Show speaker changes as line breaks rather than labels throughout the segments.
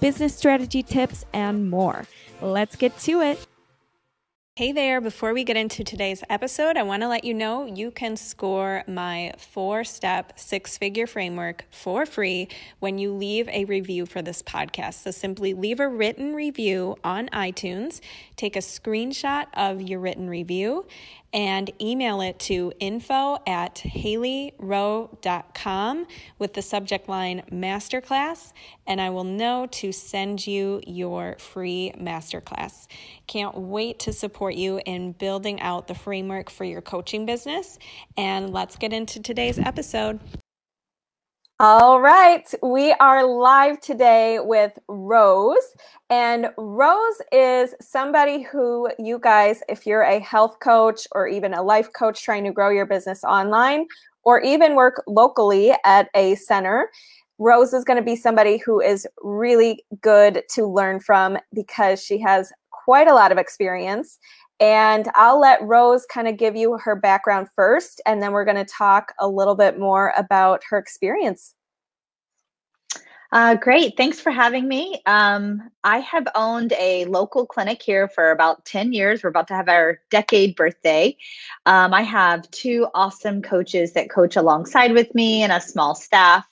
business strategy tips, and more. Let's get to it. Hey there, before we get into today's episode, I want to let you know you can score my four step six figure framework for free when you leave a review for this podcast. So simply leave a written review on iTunes, take a screenshot of your written review, and email it to info at haleyrowe.com with the subject line masterclass, and I will know to send you your free masterclass. Can't wait to support you in building out the framework for your coaching business. And let's get into today's episode. All right, we are live today with Rose. And Rose is somebody who you guys, if you're a health coach or even a life coach trying to grow your business online or even work locally at a center, Rose is going to be somebody who is really good to learn from because she has quite a lot of experience. And I'll let Rose kind of give you her background first, and then we're going to talk a little bit more about her experience.
Uh, great. Thanks for having me. Um, I have owned a local clinic here for about 10 years. We're about to have our decade birthday. Um, I have two awesome coaches that coach alongside with me and a small staff.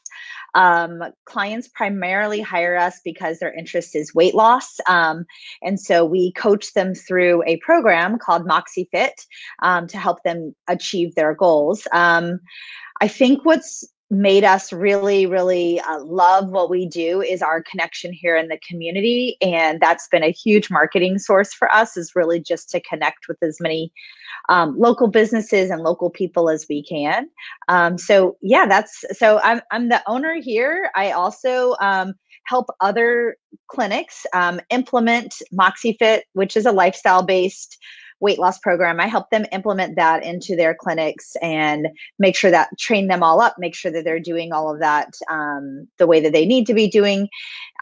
Um, clients primarily hire us because their interest is weight loss. Um, and so we coach them through a program called Moxie Fit um, to help them achieve their goals. Um, I think what's made us really really uh, love what we do is our connection here in the community and that's been a huge marketing source for us is really just to connect with as many um, local businesses and local people as we can. Um, so yeah that's so i'm, I'm the owner here. I also um, help other clinics um, implement moxiefit which is a lifestyle based weight loss program. I help them implement that into their clinics and make sure that train them all up, make sure that they're doing all of that um, the way that they need to be doing.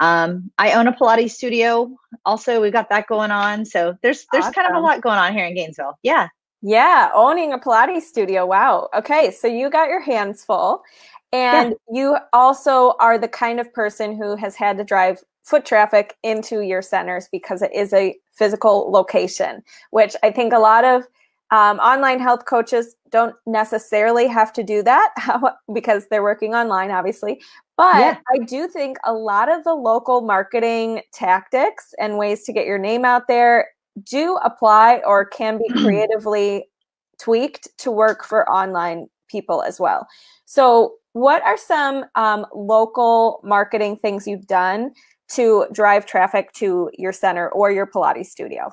Um, I own a Pilates studio. Also, we've got that going on. So there's there's awesome. kind of a lot going on here in Gainesville. Yeah.
Yeah, owning a Pilates studio. Wow. Okay, so you got your hands full. And yeah. you also are the kind of person who has had to drive foot traffic into your centers because it is a physical location, which I think a lot of um, online health coaches don't necessarily have to do that because they're working online, obviously. But yeah. I do think a lot of the local marketing tactics and ways to get your name out there do apply or can be creatively tweaked to work for online people as well. So, what are some um, local marketing things you've done to drive traffic to your center or your Pilates studio?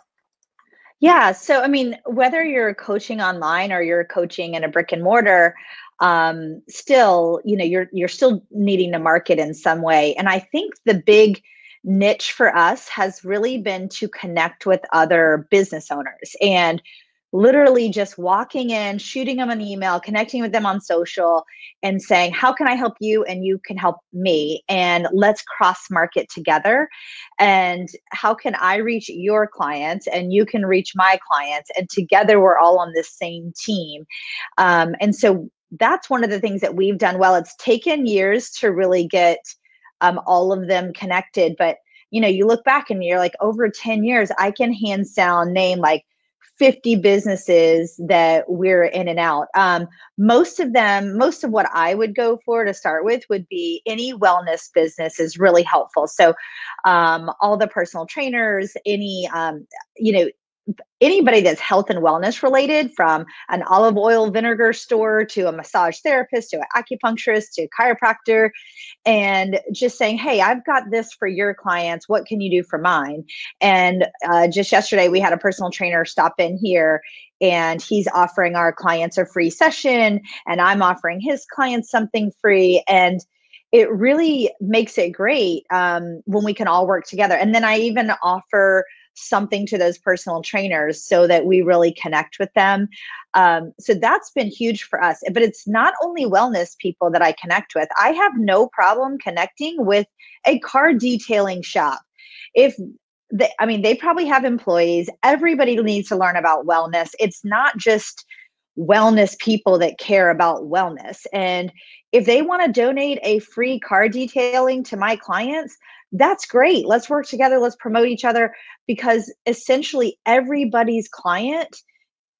Yeah. So, I mean, whether you're coaching online or you're coaching in a brick and mortar, um, still, you know, you're you're still needing to market in some way. And I think the big niche for us has really been to connect with other business owners and literally just walking in, shooting them an email, connecting with them on social, and saying, How can I help you? And you can help me. And let's cross market together. And how can I reach your clients and you can reach my clients? And together we're all on the same team. Um, and so that's one of the things that we've done well. It's taken years to really get um, all of them connected. But you know, you look back and you're like, over 10 years, I can hand down name like 50 businesses that we're in and out. Um, most of them, most of what I would go for to start with would be any wellness business is really helpful. So, um, all the personal trainers, any, um, you know, anybody that's health and wellness related from an olive oil vinegar store to a massage therapist to an acupuncturist to a chiropractor and just saying hey i've got this for your clients what can you do for mine and uh, just yesterday we had a personal trainer stop in here and he's offering our clients a free session and i'm offering his clients something free and it really makes it great um, when we can all work together. And then I even offer something to those personal trainers so that we really connect with them. Um, so that's been huge for us. But it's not only wellness people that I connect with. I have no problem connecting with a car detailing shop. If they, I mean, they probably have employees. Everybody needs to learn about wellness. It's not just wellness people that care about wellness. And if they want to donate a free car detailing to my clients, that's great. Let's work together. Let's promote each other because essentially everybody's client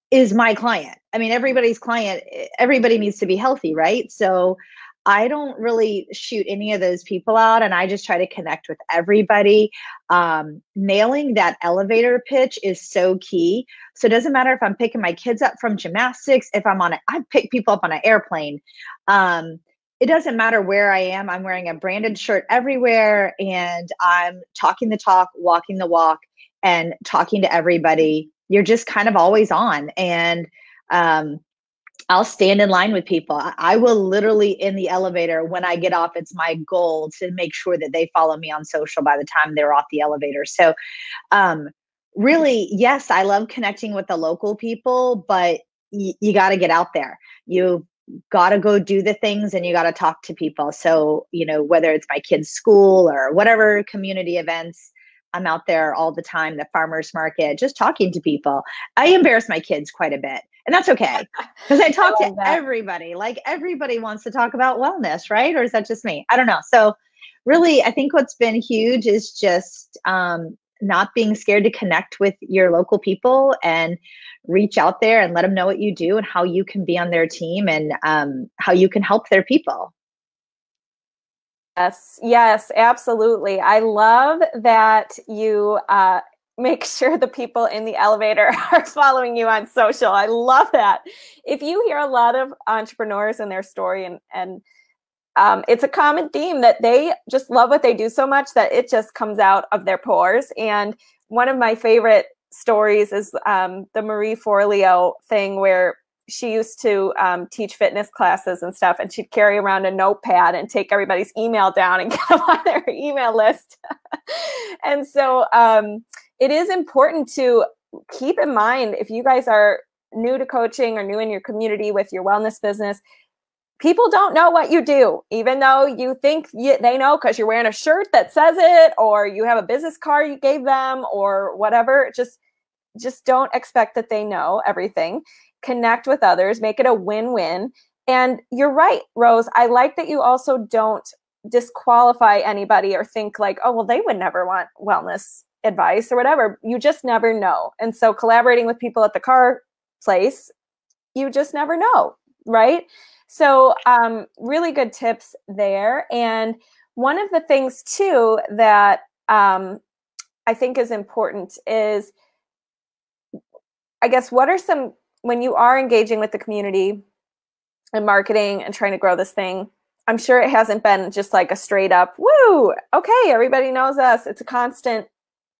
is my client. I mean, everybody's client, eh, everybody needs to be healthy, right? So I don't really shoot any of those people out and I just try to connect with everybody. Um, nailing that elevator pitch is so key. So it doesn't matter if I'm picking my kids up from gymnastics, if I'm on it, I pick people up on an airplane. Um, it doesn't matter where I am. I'm wearing a branded shirt everywhere and I'm talking the talk, walking the walk, and talking to everybody. You're just kind of always on. And um, I'll stand in line with people. I will literally in the elevator when I get off. It's my goal to make sure that they follow me on social by the time they're off the elevator. So, um, really, yes, I love connecting with the local people, but y- you got to get out there. You got to go do the things and you got to talk to people. So, you know, whether it's my kids' school or whatever community events, I'm out there all the time, the farmers market, just talking to people. I embarrass my kids quite a bit, and that's okay because I talk I to that. everybody. Like everybody wants to talk about wellness, right? Or is that just me? I don't know. So, really, I think what's been huge is just um, not being scared to connect with your local people and reach out there and let them know what you do and how you can be on their team and um, how you can help their people.
Yes, yes, absolutely. I love that you uh, make sure the people in the elevator are following you on social. I love that. If you hear a lot of entrepreneurs and their story, and and um, it's a common theme that they just love what they do so much that it just comes out of their pores. And one of my favorite stories is um, the Marie Forleo thing where she used to um, teach fitness classes and stuff, and she'd carry around a notepad and take everybody's email down and get them on their email list. and so um, it is important to keep in mind if you guys are new to coaching or new in your community with your wellness business, people don't know what you do, even though you think you, they know because you're wearing a shirt that says it, or you have a business card you gave them, or whatever. Just just don't expect that they know everything connect with others, make it a win win. And you're right, Rose. I like that you also don't disqualify anybody or think like, oh, well, they would never want wellness advice or whatever. You just never know. And so collaborating with people at the car place, you just never know, right? So, um, really good tips there. And one of the things, too, that um, I think is important is I guess what are some when you are engaging with the community and marketing and trying to grow this thing, I'm sure it hasn't been just like a straight up, woo, okay, everybody knows us. It's a constant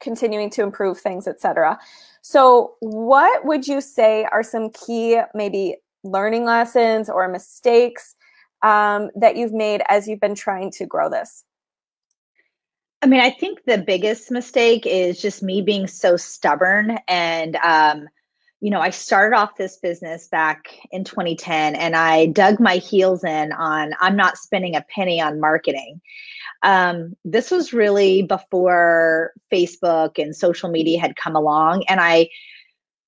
continuing to improve things, etc. So, what would you say are some key maybe learning lessons or mistakes um, that you've made as you've been trying to grow this?
I mean, I think the biggest mistake is just me being so stubborn and um, you know, I started off this business back in 2010 and I dug my heels in on I'm not spending a penny on marketing. Um, this was really before Facebook and social media had come along. And I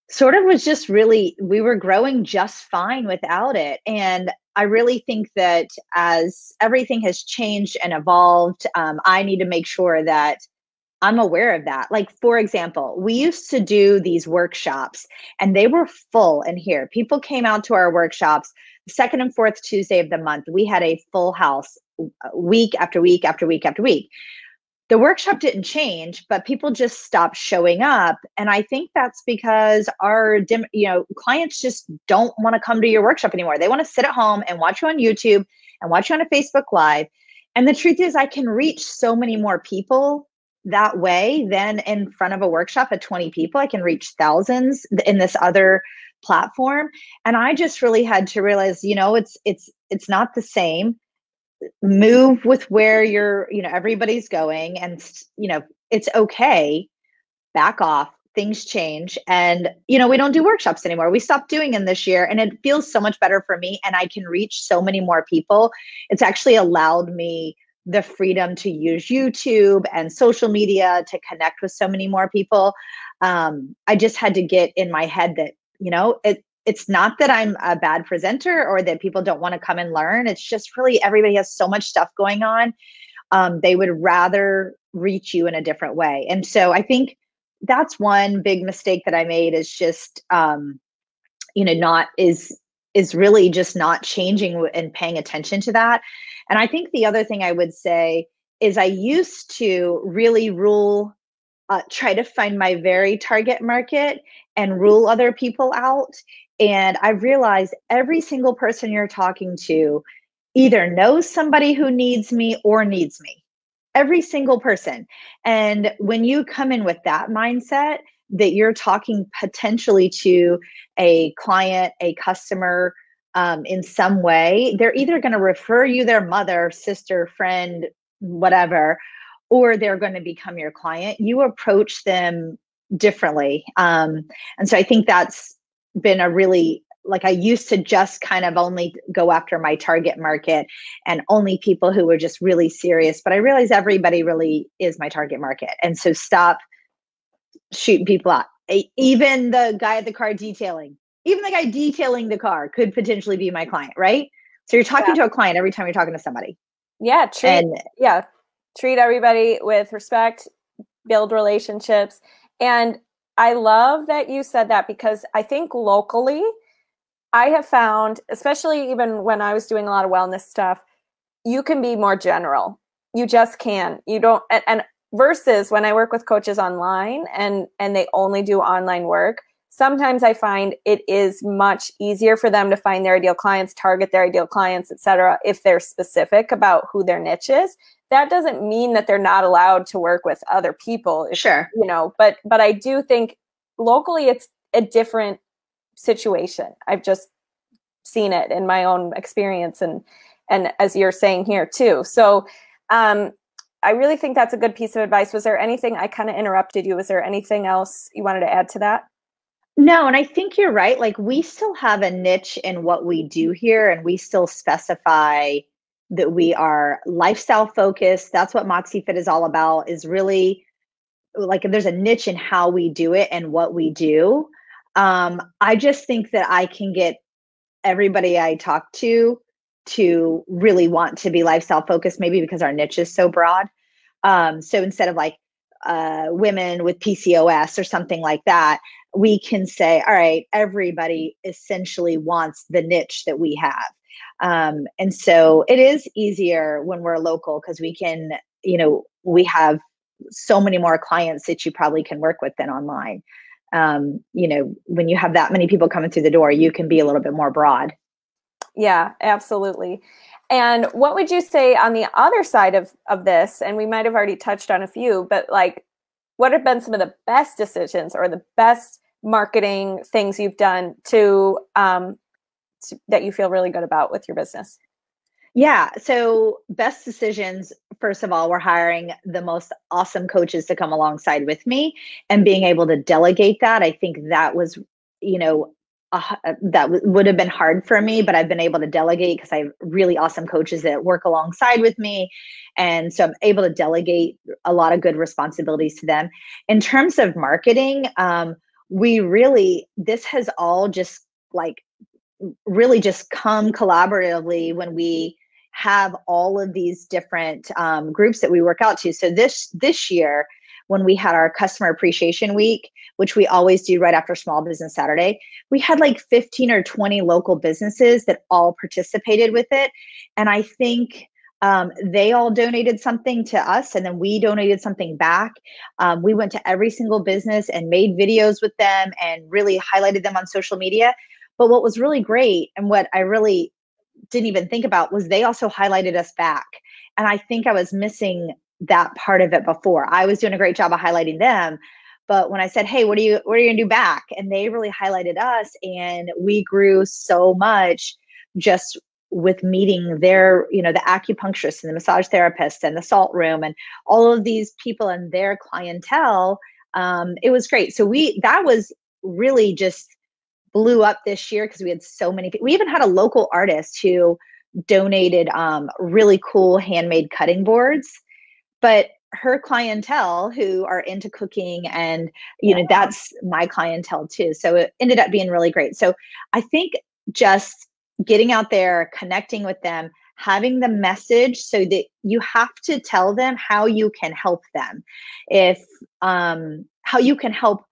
sort of was just really, we were growing just fine without it. And I really think that as everything has changed and evolved, um, I need to make sure that I'm aware of that. Like, for example, we used to do these workshops and they were full in here. People came out to our workshops second and fourth Tuesday of the month. We had a full house uh, week after week after week after week. The workshop didn't change, but people just stopped showing up. And I think that's because our, you know, clients just don't want to come to your workshop anymore. They want to sit at home and watch you on YouTube and watch you on a Facebook Live. And the truth is, I can reach so many more people that way then in front of a workshop of 20 people i can reach thousands in this other platform. And i just really had to realize you know it's it's it's not the same. Move with where you're you know everybody's going and you know it's okay. Back off. Things change. And you know we don't do workshops anymore. We stopped doing them this year and it feels so much better for me and i can reach so many more people. It's actually allowed me the freedom to use youtube and social media to connect with so many more people. Um, i just had to get in my head that you know it it's not that i'm a bad presenter or that people don't want to come and learn. It's just really everybody has so much stuff going on. Um, they would rather reach you in a different way. And so i think that's one big mistake that I made is just um, you know not is is really just not changing and paying attention to that. And I think the other thing I would say is I used to really rule uh, try to find my very target market and rule other people out. And I realized every single person you're talking to either knows somebody who needs me or needs me every single person. And when you come in with that mindset, that you're talking potentially to a client, a customer um, in some way, they're either going to refer you their mother, sister, friend, whatever, or they're going to become your client. You approach them differently. Um, and so I think that's been a really like I used to just kind of only go after my target market and only people who were just really serious. But I realize everybody really is my target market. And so stop shooting people out. Even the guy at the car detailing, even the guy detailing the car could potentially be my client, right? So you're talking yeah. to a client every time you're talking to somebody.
Yeah, treat and, yeah, treat everybody with respect, build relationships. And I love that you said that because I think locally I have found, especially even when I was doing a lot of wellness stuff, you can be more general. You just can. You don't and, and versus when I work with coaches online and and they only do online work, sometimes I find it is much easier for them to find their ideal clients, target their ideal clients, etc. if they're specific about who their niche is. That doesn't mean that they're not allowed to work with other people.
If, sure.
You know, but but I do think locally it's a different situation. I've just seen it in my own experience and and as you're saying here too. So um I really think that's a good piece of advice. Was there anything I kind of interrupted you? Was there anything else you wanted to add to that?
No, and I think you're right. Like we still have a niche in what we do here, and we still specify that we are lifestyle focused. That's what Moxie Fit is all about, is really like there's a niche in how we do it and what we do um, I just think that I can get everybody I talk to to really want to be lifestyle focused, maybe because our niche is so broad. Um, so instead of like uh, women with PCOS or something like that, we can say, all right, everybody essentially wants the niche that we have. Um, and so it is easier when we're local because we can, you know, we have so many more clients that you probably can work with than online um, you know, when you have that many people coming through the door, you can be a little bit more broad.
Yeah, absolutely. And what would you say on the other side of of this? And we might have already touched on a few, but like, what have been some of the best decisions or the best marketing things you've done to, um, to that you feel really good about with your business?
Yeah. So, best decisions, first of all, we're hiring the most awesome coaches to come alongside with me and being able to delegate that. I think that was, you know, uh, that w- would have been hard for me, but I've been able to delegate because I have really awesome coaches that work alongside with me. And so I'm able to delegate a lot of good responsibilities to them. In terms of marketing, um, we really, this has all just like really just come collaboratively when we have all of these different um, groups that we work out to. So this this year, when we had our customer appreciation week, which we always do right after Small Business Saturday, we had like 15 or 20 local businesses that all participated with it. And I think um, they all donated something to us and then we donated something back. Um, we went to every single business and made videos with them and really highlighted them on social media. But what was really great and what I really didn't even think about was they also highlighted us back. And I think I was missing that part of it before. I was doing a great job of highlighting them. But when I said, "Hey, what are you what are you gonna do back?" and they really highlighted us, and we grew so much just with meeting their you know the acupuncturist and the massage therapist and the salt room and all of these people and their clientele um, it was great so we that was really just blew up this year because we had so many people. we even had a local artist who donated um, really cool handmade cutting boards but her clientele who are into cooking and you know that's my clientele too so it ended up being really great. So i think just getting out there connecting with them having the message so that you have to tell them how you can help them. If um how you can help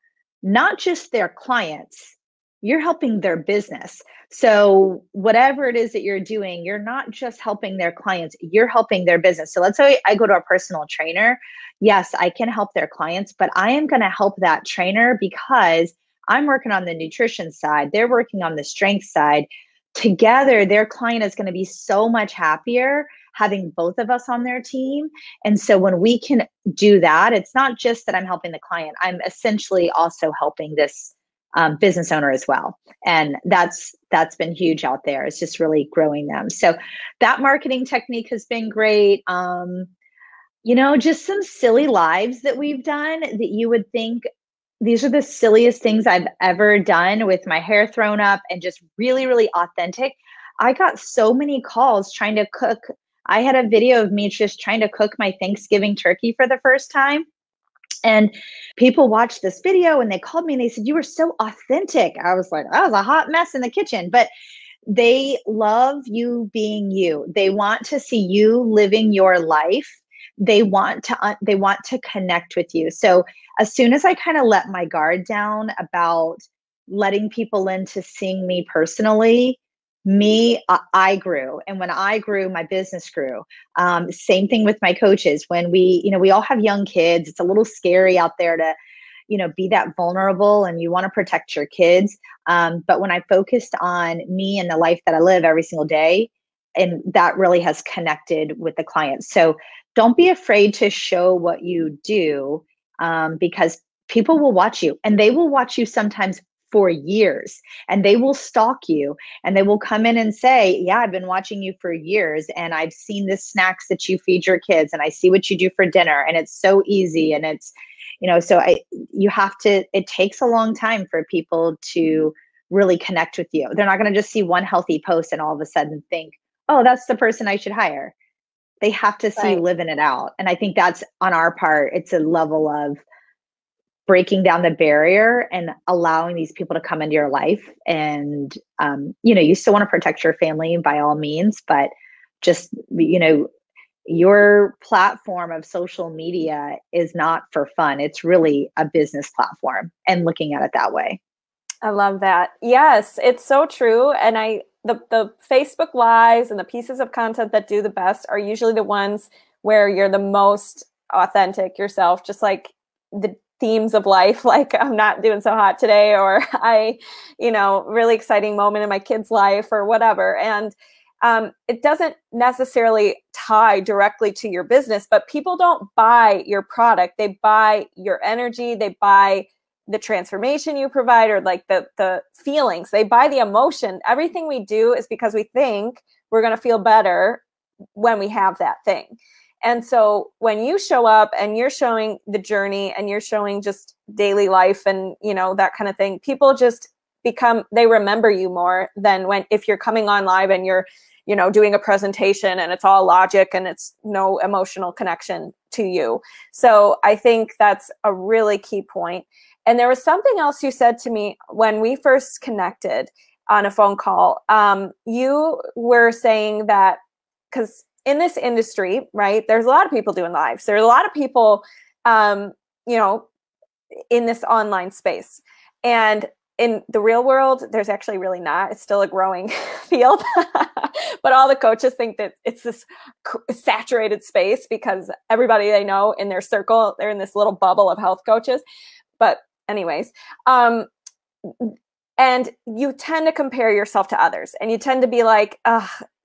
not just their clients you're helping their business. So, whatever it is that you're doing, you're not just helping their clients, you're helping their business. So, let's say I go to a personal trainer. Yes, I can help their clients, but I am going to help that trainer because I'm working on the nutrition side, they're working on the strength side. Together, their client is going to be so much happier having both of us on their team. And so when we can do that, it's not just that I'm helping the client, I'm essentially also helping this um, business owner as well. And that's that's been huge out there. It's just really growing them. So that marketing technique has been great. Um, you know just some silly lives that we've done that you would think these are the silliest things i've ever done with my hair thrown up and just really really authentic. I got so many calls trying to cook. I had a video of me just trying to cook my thanksgiving turkey for the first time and people watched this video and they called me and they said, You were so authentic. I was like, I was a hot mess in the kitchen. But they love you being you. They want to see you living your life. They want to uh, they want to connect with you. So as soon as I kind of let my guard down about letting people in to seeing me personally, me uh, i grew and when i grew my business grew. Um, same thing with my coaches. When we you know we all have young kids it's a little scary out there to you know be that vulnerable and you want to protect your kids. Um, but when i focused on me and the life that i live every single day and that really has connected with the clients. So don't be afraid to show what you do um, because people will watch you and they will watch you sometimes for years and they will stalk you and they will come in and say yeah i've been watching you for years and i've seen the snacks that you feed your kids and i see what you do for dinner and it's so easy and it's you know so i you have to it takes a long time for people to really connect with you they're not going to just see one healthy post and all of a sudden think oh that's the person i should hire they have to see right. living it out and i think that's on our part it's a level of breaking down the barrier and allowing these people to come into your life. And um, you know you still want to protect your family by all means but just you know your platform of social media is not for fun. It's really a business platform and looking at it that way.
I love that. Yes it's so true. And i the, the facebook lives and the pieces of content that do the best are usually the ones where you're the most authentic yourself just like the themes of life like i'm not doing so hot today or i you know really exciting moment in my kid's life or whatever. And um, it doesn't necessarily tie directly to your business but people don't buy your product. They buy your energy. They buy the transformation you provide or like the the feelings. They buy the emotion. Everything we do is because we think we're going to feel better when we have that thing and so when you show up and you're showing the journey and you're showing just daily life and, you know, that kind of thing, people just become, they remember you more than when, if you're coming on live and you're, you know, doing a presentation and it's all logic and it's no emotional connection to you. So I think that's a really key point. And there was something else you said to me when we first connected on a phone call. Um, you were saying that because in this industry, right, there's a lot of people doing lives. There's a lot of people, um, you know, in this online space. And in the real world, there's actually really not. It's still a growing field. but all the coaches think that it's this saturated space because everybody they know in their circle, they're in this little bubble of health coaches. But, anyways, um, and you tend to compare yourself to others and you tend to be like,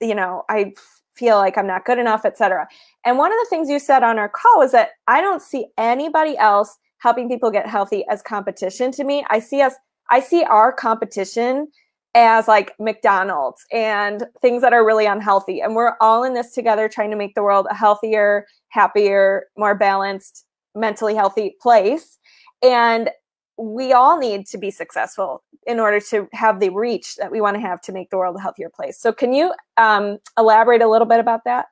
you know, I feel like I'm not good enough, etc. And one of the things you said on our call was that I don't see anybody else helping people get healthy as competition to me. I see us I see our competition as like McDonald's and things that are really unhealthy. And we're all in this together trying to make the world a healthier, happier, more balanced, mentally healthy place. And we all need to be successful in order to have the reach that we want to have to make the world a healthier place. So, can you um, elaborate a little bit about that?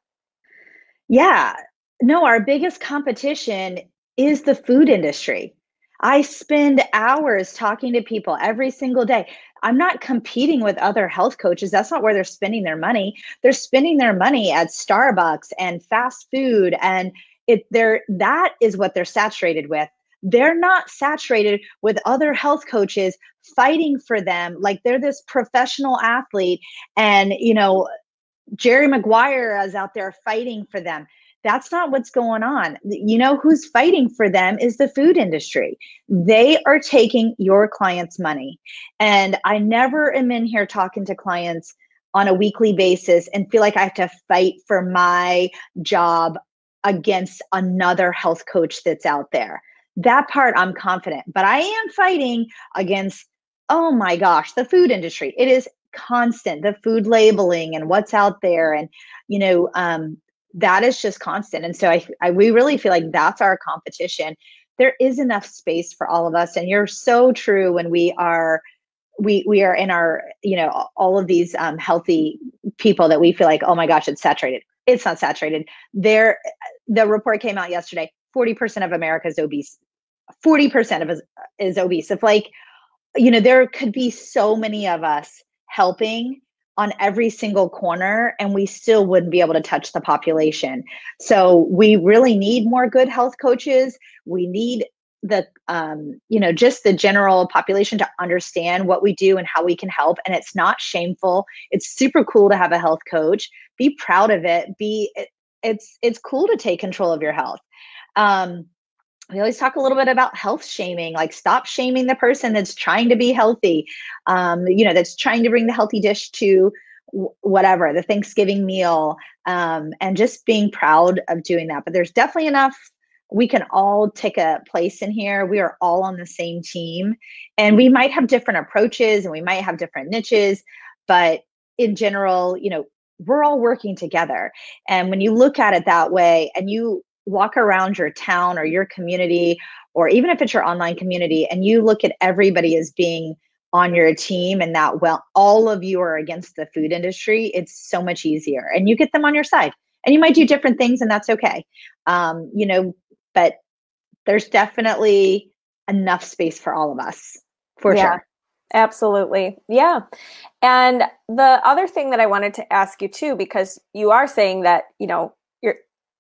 Yeah. No, our biggest competition is the food industry. I spend hours talking to people every single day. I'm not competing with other health coaches. That's not where they're spending their money. They're spending their money at Starbucks and fast food and it they're that is what they're saturated with. They're not saturated with other health coaches fighting for them like they're this professional athlete and you know Jerry Maguire is out there fighting for them. That's not what's going on. You know who's fighting for them is the food industry. They are taking your clients' money. And I never am in here talking to clients on a weekly basis and feel like I have to fight for my job against another health coach that's out there. That part I'm confident, but I am fighting against, oh my gosh, the food industry. It is constant, the food labeling and what's out there. And, you know, um, that is just constant. And so I, I we really feel like that's our competition. There is enough space for all of us. And you're so true when we are we we are in our you know all of these um, healthy people that we feel like oh my gosh it's saturated it's not saturated there the report came out yesterday 40% of america is obese 40% of us is obese. If like you know there could be so many of us helping on every single corner and we still wouldn't be able to touch the population. So we really need more good health coaches. We need the um, you know just the general population to understand what we do and how we can help and it's not shameful. It's super cool to have a health coach. Be proud of it. Be it's it's cool to take control of your health. Um, we always talk a little bit about health shaming like stop shaming the person that's trying to be healthy um, you know that's trying to bring the healthy dish to whatever the thanksgiving meal um, and just being proud of doing that. But there's definitely enough we can all take a place in here. We are all on the same team and we might have different approaches and we might have different niches but in general you know we're all working together. And when you look at it that way and you walk around your town or your community, or even if it's your online community, and you look at everybody as being on your team and that well all of you are against the food industry it's so much easier and you get them on your side and you might do different things and that's okay. Um, you know but there's definitely enough space for all of us for yeah, sure.
absolutely. Yeah and the other thing that i wanted to ask you too because you are saying that you know your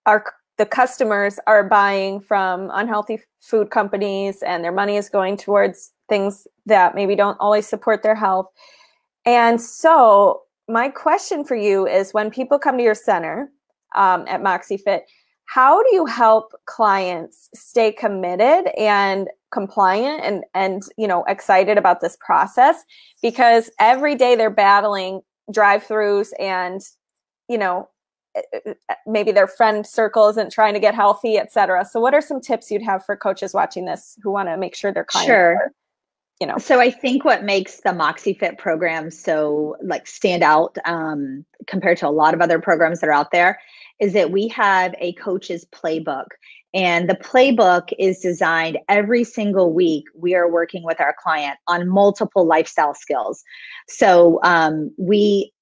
our the customers are buying from unhealthy food companies and their money is going towards things that maybe don't always support their health. And so, my question for you is when people come to your center um, at MoxieFit, how do you help clients stay committed and compliant and and you know excited about this process because every day they're battling drive-throughs and you know maybe their friend circle isn't trying to get healthy, et cetera. So what are some tips you'd have for coaches watching this who want to make sure their clients sure. Are, you know?
So I think what makes the Moxie Fit program so like stand out um, compared to a lot of other programs that are out there is that we have a coach's playbook. And the playbook is designed every single week. We are working with our client on multiple lifestyle skills. So um, we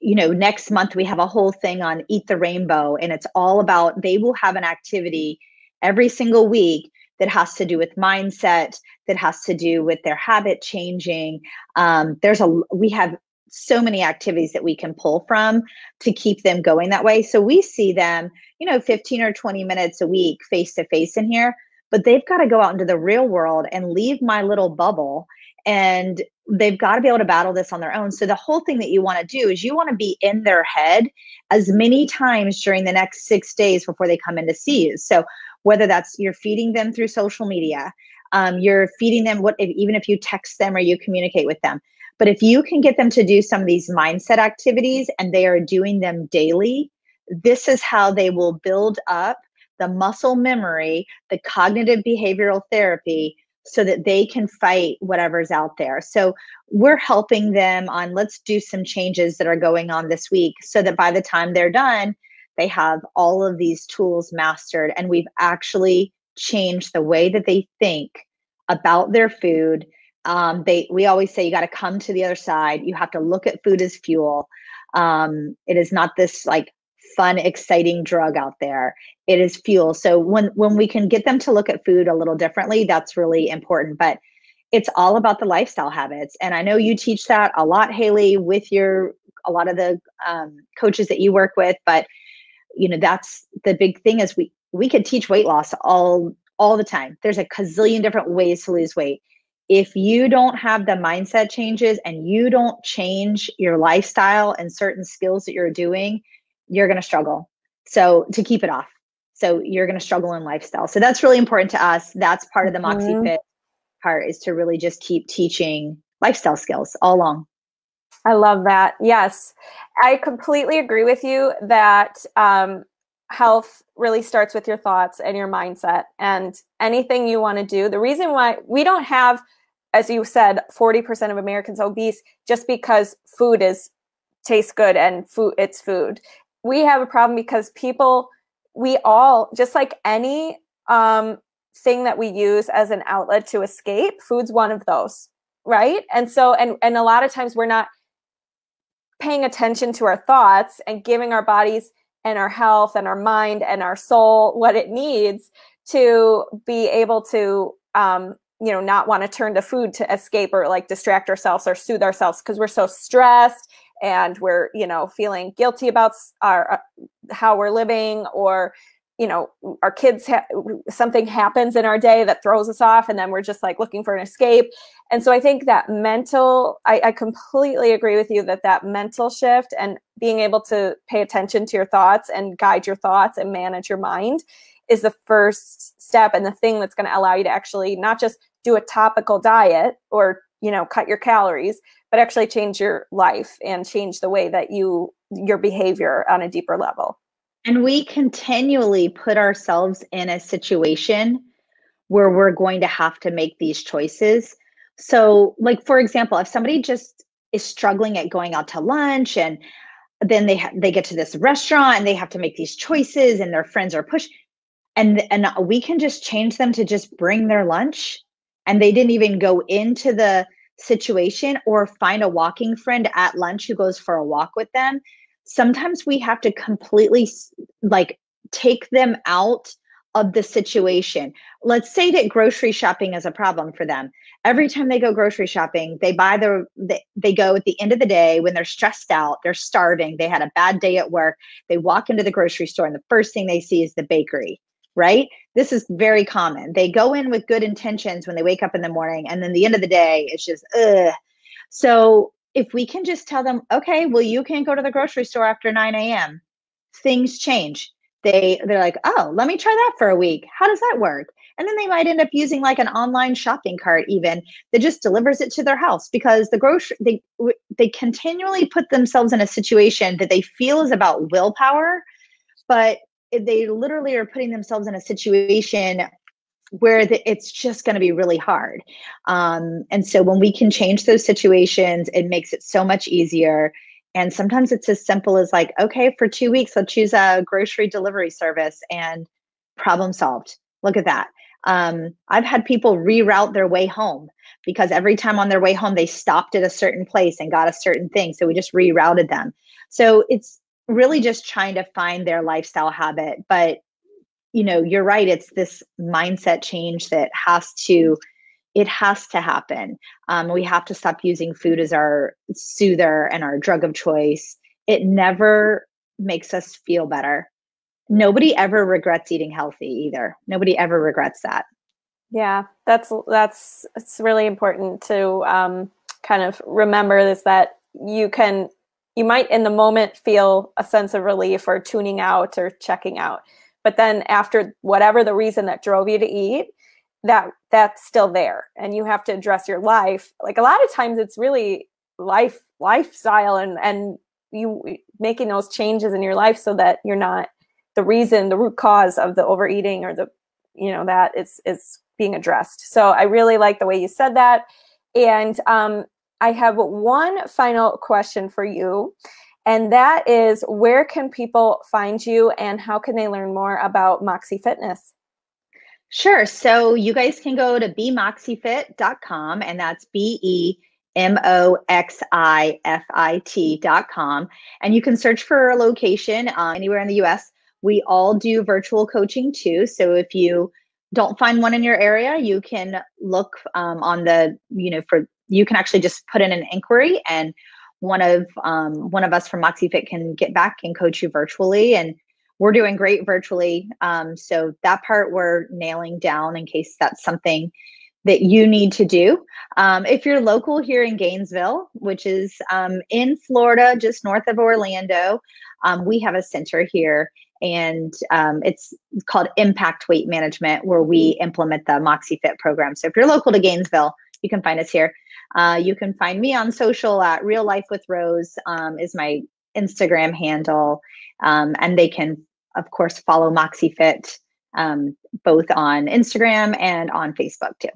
you know, next month we have a whole thing on Eat the Rainbow, and it's all about they will have an activity every single week that has to do with mindset, that has to do with their habit changing. Um, there's a we have so many activities that we can pull from to keep them going that way. So we see them, you know, 15 or 20 minutes a week face to face in here, but they've got to go out into the real world and leave my little bubble and they've got to be able to battle this on their own. So the whole thing that you want to do is you want to be in their head as many times during the next 6 days before they come in to see you. So whether that's you're feeding them through social media, um, you're feeding them what if, even if you text them or you communicate with them. But if you can get them to do some of these mindset activities and they are doing them daily, this is how they will build up the muscle memory, the cognitive behavioral therapy so that they can fight whatever's out there. So we're helping them on let's do some changes that are going on this week so that by the time they're done, they have all of these tools mastered and we've actually changed the way that they think about their food. Um, they we always say you got to come to the other side. You have to look at food as fuel. Um, it is not this like fun, exciting drug out there. It is fuel. So when when we can get them to look at food a little differently, that's really important. But it's all about the lifestyle habits, and I know you teach that a lot, Haley, with your a lot of the um, coaches that you work with. But you know that's the big thing is we we could teach weight loss all all the time. There's a gazillion different ways to lose weight. If you don't have the mindset changes and you don't change your lifestyle and certain skills that you're doing, you're going to struggle. So to keep it off. So you're going to struggle in lifestyle. So that's really important to us. That's part of the Moxie mm-hmm. Fit part is to really just keep teaching lifestyle skills all along.
I love that. Yes, I completely agree with you that um, health really starts with your thoughts and your mindset and anything you want to do. The reason why we don't have, as you said, 40% of Americans obese just because food is tastes good and food it's food we have a problem because people we all just like any um, thing that we use as an outlet to escape food's one of those right? And so and and a lot of times we're not paying attention to our thoughts and giving our bodies and our health and our mind and our soul what it needs to be able to um, you know not want to turn to food to escape or like distract ourselves or soothe ourselves because we're so stressed and we're you know feeling guilty about our uh, how we're living or you know our kids ha- something happens in our day that throws us off and then we're just like looking for an escape. And so i think that mental I, I completely agree with you that that mental shift and being able to pay attention to your thoughts and guide your thoughts and manage your mind is the first step and the thing that's going to allow you to actually not just do a topical diet or you know cut your calories but actually change your life and change the way that you your behavior on a deeper level.
And we continually put ourselves in a situation where we're going to have to make these choices. So like for example if somebody just is struggling at going out to lunch and then they ha- they get to this restaurant and they have to make these choices and their friends are push and and we can just change them to just bring their lunch and they didn't even go into the situation or find a walking friend at lunch who goes for a walk with them. Sometimes we have to completely like take them out of the situation. Let's say that grocery shopping is a problem for them. Every time they go grocery shopping they buy the they, they go at the end of the day when they're stressed out they're starving they had a bad day at work they walk into the grocery store and the first thing they see is the bakery right? This is very common. They go in with good intentions when they wake up in the morning, and then the end of the day, it's just, ugh. So if we can just tell them, okay, well, you can't go to the grocery store after 9 a.m., things change. They they're like, oh, let me try that for a week. How does that work? And then they might end up using like an online shopping cart even that just delivers it to their house because the grocery they they continually put themselves in a situation that they feel is about willpower, but they literally are putting themselves in a situation where the, it's just going to be really hard. Um, and so when we can change those situations, it makes it so much easier. And sometimes it's as simple as like, okay, for two weeks, I'll choose a grocery delivery service and problem solved. Look at that. Um, I've had people reroute their way home because every time on their way home, they stopped at a certain place and got a certain thing. So we just rerouted them. So it's really just trying to find their lifestyle habit but you know you're right it's this mindset change that has to it has to happen. Um, we have to stop using food as our soother and our drug of choice. It never makes us feel better. Nobody ever regrets eating healthy either. Nobody ever regrets that.
Yeah that's that's it's really important to um, kind of remember is that you can you might in the moment feel a sense of relief or tuning out or checking out but then after whatever the reason that drove you to eat that that's still there and you have to address your life like a lot of times it's really life lifestyle and and you making those changes in your life so that you're not the reason the root cause of the overeating or the you know that is is being addressed. So I really like the way you said that. And um, I have one final question for you. And that is where can people find you and how can they learn more about Moxie Fitness?
Sure. So you guys can go to bemoxiefit.com and that's B E M O X I F I T.com. And you can search for a location uh, anywhere in the US. We all do virtual coaching too. So if you don't find one in your area, you can look um, on the, you know, for you can actually just put in an inquiry and one of um, one of us from MoxieFit can get back and coach you virtually. And we're doing great virtually. Um, so that part we're nailing down in case that's something that you need to do. Um, if you're local here in Gainesville, which is um, in Florida, just north of Orlando, um, we have a center here and um, it's called Impact Weight Management, where we implement the Moxie Fit program. So if you're local to Gainesville, you can find us here. Uh, you can find me on social at Real Life with Rose um, is my Instagram handle, um, and they can of course follow Moxie Fit um, both on Instagram and on Facebook too.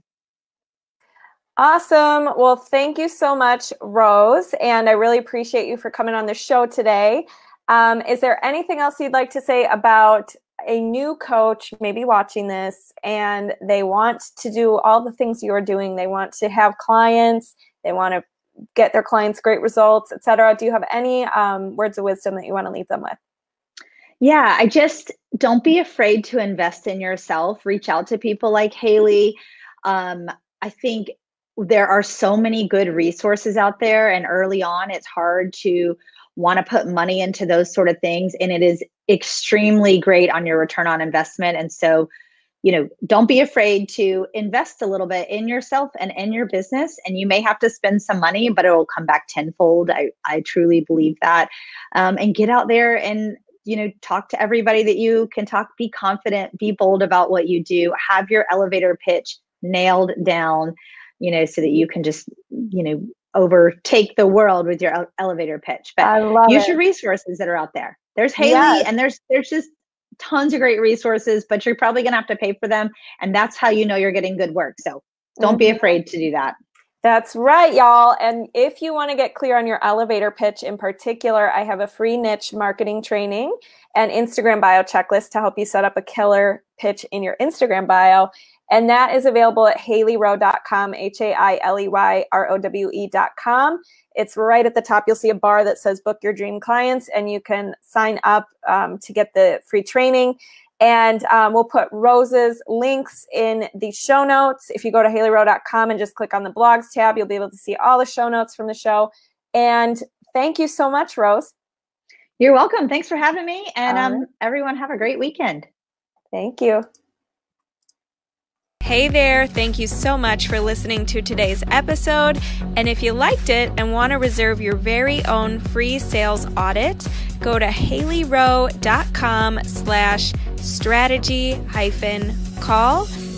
Awesome. Well, thank you so much, Rose. And I really appreciate you for coming on the show today. Um, is there anything else you'd like to say about a new coach, may be watching this, and they want to do all the things you're doing? They want to have clients, they want to get their clients great results, etc. Do you have any um, words of wisdom that you want to leave them with?
Yeah, I just don't be afraid to invest in yourself. Reach out to people like Hailey. Um, I think there are so many good resources out there, and early on, it's hard to want to put money into those sort of things and it is extremely great on your return on investment. And so you know don't be afraid to invest a little bit in yourself and in your business and you may have to spend some money but it will come back tenfold. I, I truly believe that. Um, and get out there and you know talk to everybody that you can talk be confident be bold about what you do. Have your elevator pitch nailed down you know so that you can just you know overtake the world with your elevator pitch. But I love use it. your resources that are out there. There's Hailey yes. and there's there's just tons of great resources, but you're probably gonna have to pay for them. And that's how you know you're getting good work. So don't mm-hmm. be afraid to do that.
That's right, y'all. And if you want to get clear on your elevator pitch in particular, I have a free niche marketing training and Instagram bio checklist to help you set up a killer pitch in your Instagram bio. And that is available at haileyrowe.com, H A I L E Y R O W E.com. It's right at the top. You'll see a bar that says book your dream clients, and you can sign up um, to get the free training. And um, we'll put Rose's links in the show notes. If you go to haileyrowe.com and just click on the blogs tab, you'll be able to see all the show notes from the show. And thank you so much, Rose.
You're welcome. Thanks for having me. And um, everyone, have a great weekend.
Thank you. Hey there, thank you so much for listening to today's episode. And if you liked it and want to reserve your very own free sales audit, go to haileyrowe.com slash strategy hyphen call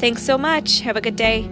Thanks so much. Have a good day.